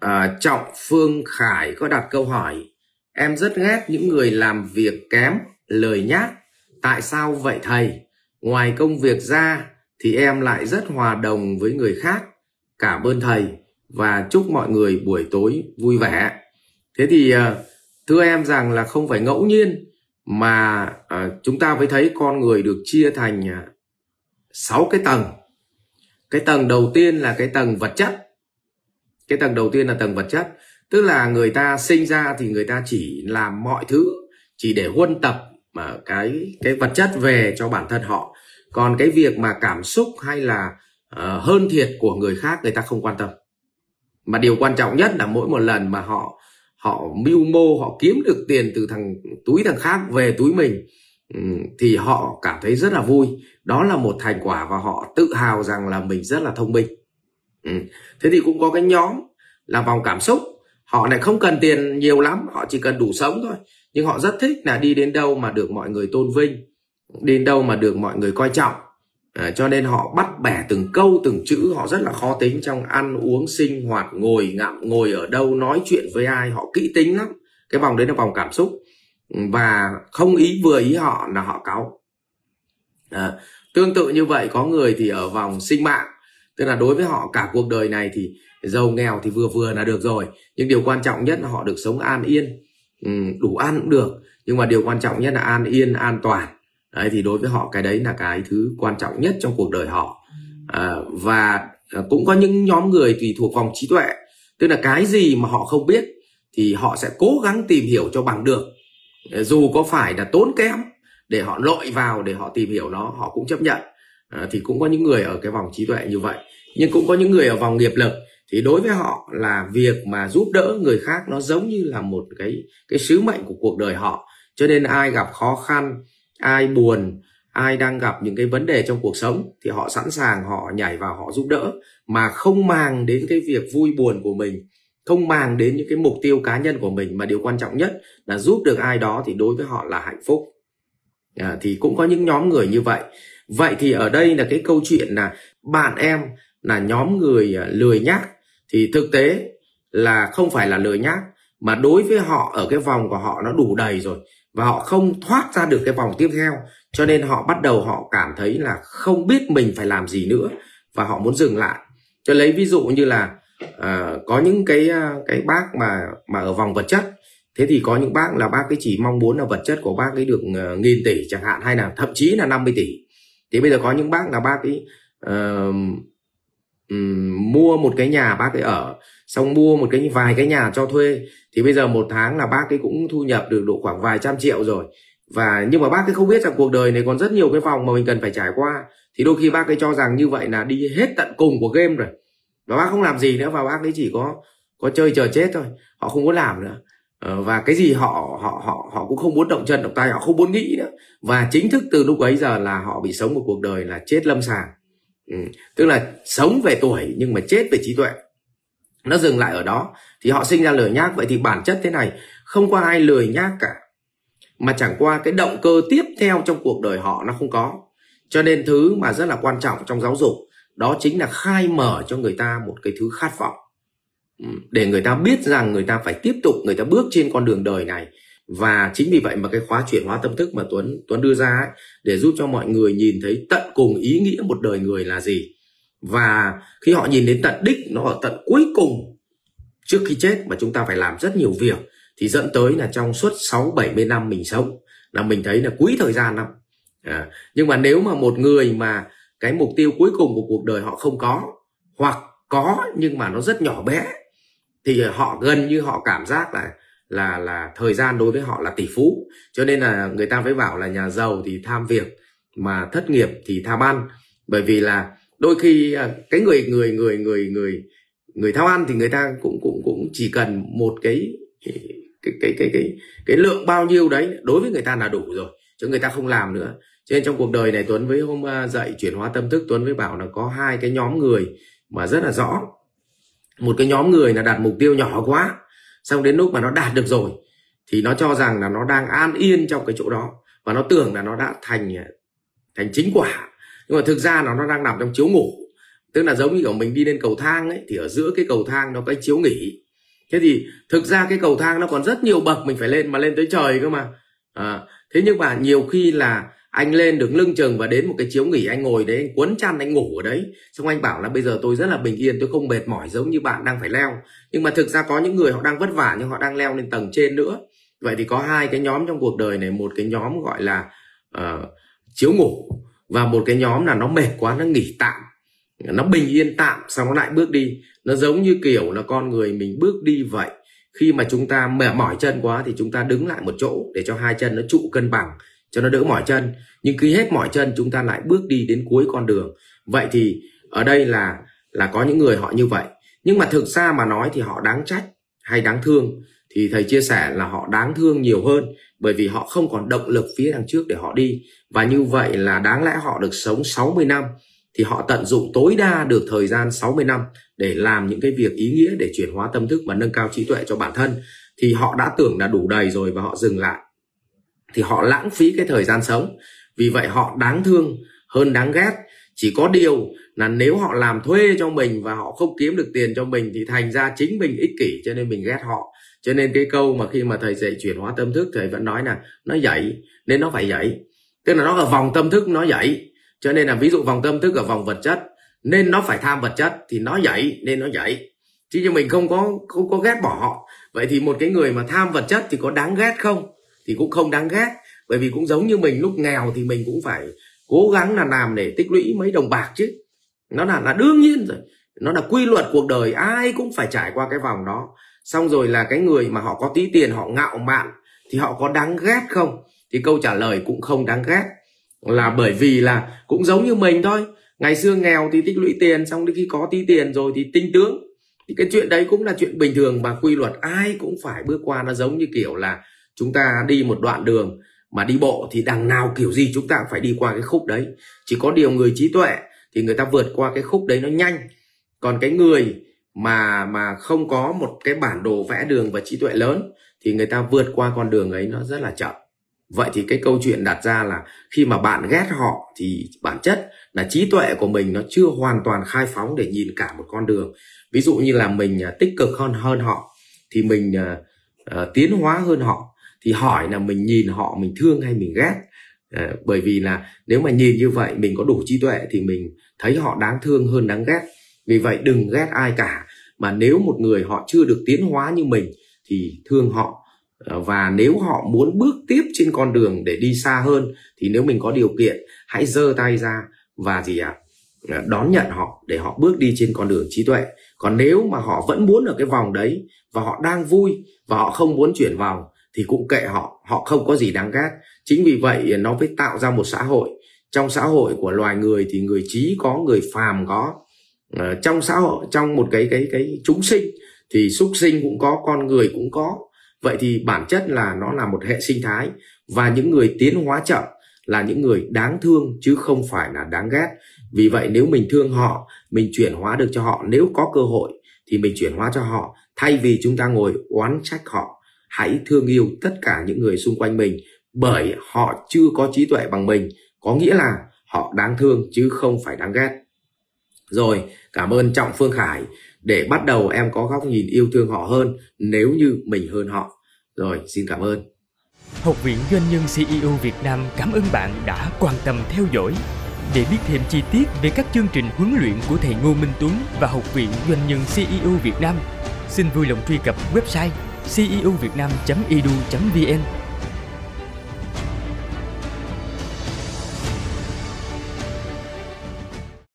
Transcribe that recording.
à, Trọng Phương Khải có đặt câu hỏi Em rất ghét những người làm việc kém, lời nhác. Tại sao vậy thầy? Ngoài công việc ra thì em lại rất hòa đồng với người khác. Cảm ơn thầy và chúc mọi người buổi tối vui vẻ. Thế thì à, thưa em rằng là không phải ngẫu nhiên mà à, chúng ta mới thấy con người được chia thành à, 6 cái tầng. Cái tầng đầu tiên là cái tầng vật chất cái tầng đầu tiên là tầng vật chất tức là người ta sinh ra thì người ta chỉ làm mọi thứ chỉ để huân tập mà cái cái vật chất về cho bản thân họ. Còn cái việc mà cảm xúc hay là uh, hơn thiệt của người khác người ta không quan tâm. Mà điều quan trọng nhất là mỗi một lần mà họ họ mưu mô họ kiếm được tiền từ thằng túi thằng khác về túi mình ừ, thì họ cảm thấy rất là vui. Đó là một thành quả và họ tự hào rằng là mình rất là thông minh. Ừ. thế thì cũng có cái nhóm là vòng cảm xúc. Họ lại không cần tiền nhiều lắm họ chỉ cần đủ sống thôi. Nhưng họ rất thích là đi đến đâu mà được mọi người tôn vinh đến đâu mà được mọi người coi trọng. À, cho nên họ bắt bẻ từng câu từng chữ họ rất là khó tính trong ăn uống sinh hoạt ngồi ngậm ngồi ở đâu nói chuyện với ai họ kỹ tính lắm. Cái vòng đấy là vòng cảm xúc. Và không ý vừa ý họ là họ cáu. À, tương tự như vậy có người thì ở vòng sinh mạng tức là đối với họ cả cuộc đời này thì giàu nghèo thì vừa vừa là được rồi. Nhưng điều quan trọng nhất là họ được sống an yên. Ừ, đủ ăn cũng được. Nhưng mà điều quan trọng nhất là an yên an toàn. Đấy thì đối với họ cái đấy là cái thứ quan trọng nhất trong cuộc đời họ. À, và à, cũng có những nhóm người tùy thuộc vòng trí tuệ. Tức là cái gì mà họ không biết thì họ sẽ cố gắng tìm hiểu cho bằng được. Dù có phải là tốn kém để họ lội vào để họ tìm hiểu nó họ cũng chấp nhận à, thì cũng có những người ở cái vòng trí tuệ như vậy. Nhưng cũng có những người ở vòng nghiệp lực. Thì đối với họ là việc mà giúp đỡ người khác nó giống như là một cái cái sứ mệnh của cuộc đời họ. Cho nên ai gặp khó khăn ai buồn ai đang gặp những cái vấn đề trong cuộc sống thì họ sẵn sàng họ nhảy vào họ giúp đỡ. Mà không màng đến cái việc vui buồn của mình không màng đến những cái mục tiêu cá nhân của mình. Mà điều quan trọng nhất là giúp được ai đó thì đối với họ là hạnh phúc. À, thì cũng có những nhóm người như vậy vậy thì ở đây là cái câu chuyện là bạn em là nhóm người à, lười nhác. Thì thực tế là không phải là lười nhác mà đối với họ ở cái vòng của họ nó đủ đầy rồi và họ không thoát ra được cái vòng tiếp theo. Cho nên họ bắt đầu họ cảm thấy là không biết mình phải làm gì nữa và họ muốn dừng lại. Cho lấy ví dụ như là uh, có những cái à, cái bác mà mà ở vòng vật chất. Thế thì có những bác là bác ấy chỉ mong muốn là vật chất của bác ấy được uh, nghìn tỷ chẳng hạn hay là thậm chí là 50 tỷ thì bây giờ có những bác là bác ấy uh, um, mua một cái nhà bác ấy ở xong mua một cái vài cái nhà cho thuê thì bây giờ một tháng là bác ấy cũng thu nhập được độ khoảng vài trăm triệu rồi. Và nhưng mà bác ấy không biết rằng cuộc đời này còn rất nhiều cái vòng mà mình cần phải trải qua. Thì đôi khi bác ấy cho rằng như vậy là đi hết tận cùng của game rồi. Và bác không làm gì nữa và bác ấy chỉ có có chơi chờ chết thôi. Họ không có làm nữa. Ờ, và cái gì họ họ họ họ cũng không muốn động chân động tay, họ không muốn nghĩ nữa. Và chính thức từ lúc ấy giờ là họ bị sống một cuộc đời là chết lâm sàng. Ừ. tức là sống về tuổi nhưng mà chết về trí tuệ. Nó dừng lại ở đó. Thì họ sinh ra lười nhác. Vậy thì bản chất thế này, không có ai lười nhác cả. Mà chẳng qua cái động cơ tiếp theo trong cuộc đời họ nó không có. Cho nên thứ mà rất là quan trọng trong giáo dục, đó chính là khai mở cho người ta một cái thứ khát vọng. Ừ, để người ta biết rằng người ta phải tiếp tục người ta bước trên con đường đời này và chính vì vậy mà cái khóa chuyển hóa tâm thức mà Tuấn Tuấn đưa ra ấy, để giúp cho mọi người nhìn thấy tận cùng ý nghĩa một đời người là gì và khi họ nhìn đến tận đích nó ở tận cuối cùng trước khi chết mà chúng ta phải làm rất nhiều việc thì dẫn tới là trong suốt 6 70 năm mình sống là mình thấy là quý thời gian lắm. À, nhưng mà nếu mà một người mà cái mục tiêu cuối cùng của cuộc đời họ không có hoặc có nhưng mà nó rất nhỏ bé thì ờ, họ gần như họ cảm giác là là là thời gian đối với họ là tỷ phú. Cho nên là người ta mới bảo là nhà giàu thì tham việc, mà thất nghiệp thì tham ăn. Bởi vì là đôi khi ờ, cái người người người người người người tham ăn thì người ta cũng cũng cũng chỉ cần một cái cái cái cái cái cái lượng bao nhiêu đấy đối với người ta là đủ rồi, chứ người ta không làm nữa. Cho nên trong cuộc đời này Tuấn với hôm ờ, dạy chuyển hóa tâm thức, Tuấn với bảo là có hai cái nhóm người mà rất là rõ một cái nhóm người là đặt mục tiêu nhỏ quá. Xong đến lúc mà nó đạt được rồi thì nó cho rằng là nó đang an yên trong cái chỗ đó. Và nó tưởng là nó đã thành à, thành chính quả. Nhưng mà thực ra nó nó đang nằm trong chiếu ngủ. Tức là giống như kiểu mình đi lên cầu thang ấy thì ở giữa cái cầu thang nó có cái chiếu nghỉ. Thế thì thực ra cái cầu thang nó còn rất nhiều bậc mình phải lên mà lên tới trời cơ mà. À, thế nhưng mà nhiều khi là anh lên đứng lưng chừng và đến một cái chiếu nghỉ anh ngồi đấy anh quấn chăn anh ngủ ở đấy. Xong anh bảo là bây giờ tôi rất là bình yên tôi không mệt mỏi giống như bạn đang phải leo. Nhưng mà thực ra có những người họ đang vất vả nhưng họ đang leo lên tầng trên nữa. Vậy thì có hai cái nhóm trong cuộc đời này một cái nhóm gọi là uh, chiếu ngủ và một cái nhóm là nó mệt quá nó nghỉ tạm. Nó bình yên tạm xong nó lại bước đi. Nó giống như kiểu là con người mình bước đi vậy. Khi mà chúng ta mệt mỏi chân quá thì chúng ta đứng lại một chỗ để cho hai chân nó trụ cân bằng cho nó đỡ mỏi chân. Nhưng khi hết mỏi chân, chúng ta lại bước đi đến cuối con đường. Vậy thì ở đây là là có những người họ như vậy. Nhưng mà thực ra mà nói thì họ đáng trách hay đáng thương. Thì thầy chia sẻ là họ đáng thương nhiều hơn bởi vì họ không còn động lực phía đằng trước để họ đi. Và như vậy là đáng lẽ họ được sống 60 năm. Thì họ tận dụng tối đa được thời gian 60 năm để làm những cái việc ý nghĩa để chuyển hóa tâm thức và nâng cao trí tuệ cho bản thân. Thì họ đã tưởng là đủ đầy rồi và họ dừng lại thì họ lãng phí cái thời gian sống. Vì vậy họ đáng thương hơn đáng ghét. Chỉ có điều là nếu họ làm thuê cho mình và họ không kiếm được tiền cho mình thì thành ra chính mình ích kỷ, cho nên mình ghét họ. Cho nên cái câu mà khi mà thầy dạy chuyển hóa tâm thức, thầy vẫn nói là nó dậy nên nó phải dậy tức là nó ở vòng tâm thức, nó dậy cho nên là ví dụ vòng tâm thức ở vòng vật chất, nên nó phải tham vật chất thì nó dậy nên nó dậy chứ như mình không có không có ghét bỏ họ. Vậy thì một cái người mà tham vật chất thì có đáng ghét không? Thì cũng không đáng ghét. Bởi vì cũng giống như mình, lúc nghèo thì mình cũng phải cố gắng là làm để tích lũy mấy đồng bạc chứ. Nó là là đương nhiên rồi. Nó là quy luật cuộc đời, ai cũng phải trải qua cái vòng đó. Xong rồi là cái người mà họ có tí tiền, họ ngạo mạn, thì họ có đáng ghét không? Thì câu trả lời cũng không đáng ghét. Là bởi vì là cũng giống như mình thôi. Ngày xưa nghèo thì tích lũy tiền, xong đến khi có tí tiền rồi thì tinh tướng. Thì cái chuyện đấy cũng là chuyện bình thường và quy luật ai cũng phải bước qua. Nó giống như kiểu là chúng ta đi một đoạn đường mà đi bộ thì đằng nào kiểu gì chúng ta cũng phải đi qua cái khúc đấy. Chỉ có điều người trí tuệ thì người ta vượt qua cái khúc đấy nó nhanh. Còn cái người mà mà không có một cái bản đồ vẽ đường và trí tuệ lớn thì người ta vượt qua con đường ấy nó rất là chậm. Vậy thì cái câu chuyện đặt ra là khi mà bạn ghét họ thì bản chất là trí tuệ của mình nó chưa hoàn toàn khai phóng để nhìn cả một con đường. Ví dụ như là mình à, tích cực hơn hơn họ thì mình uh, tiến hóa hơn họ thì hỏi là mình nhìn họ mình thương hay mình ghét? À, bởi vì là nếu mà nhìn như vậy mình có đủ trí tuệ thì mình thấy họ đáng thương hơn đáng ghét. Vì vậy đừng ghét ai cả. Mà nếu một người họ chưa được tiến hóa như mình thì thương họ. Ờ, và nếu họ muốn bước tiếp trên con đường để đi xa hơn thì nếu mình có điều kiện hãy giơ tay ra và gì ạ? À, đón nhận họ để họ bước đi trên con đường trí tuệ. Còn nếu mà họ vẫn muốn ở cái vòng đấy và họ đang vui và họ không muốn chuyển vòng thì cũng kệ họ họ không có gì đáng ghét. Chính vì vậy nó mới tạo ra một xã hội. Trong xã hội của loài người thì người trí có người phàm có. Ờ, trong xã hội trong một cái cái cái chúng sinh thì súc sinh cũng có con người cũng có. Vậy thì bản chất là nó là một hệ sinh thái và những người tiến hóa chậm là những người đáng thương chứ không phải là đáng ghét. Vì vậy nếu mình thương họ mình chuyển hóa được cho họ. Nếu có cơ hội thì mình chuyển hóa cho họ thay vì chúng ta ngồi oán trách họ hãy thương yêu tất cả những người xung quanh mình bởi họ chưa có trí tuệ bằng mình có nghĩa là họ đáng thương chứ không phải đáng ghét rồi cảm ơn trọng phương khải để bắt đầu em có góc nhìn yêu thương họ hơn nếu như mình hơn họ. Rồi, xin cảm ơn. Học viện Doanh nhân CEO Việt Nam cảm ơn bạn đã quan tâm theo dõi. Để biết thêm chi tiết về các chương trình huấn luyện của thầy Ngô Minh Tuấn và Học viện Doanh nhân CEO Việt Nam, xin vui lòng truy cập website ceuvietnam.edu.vn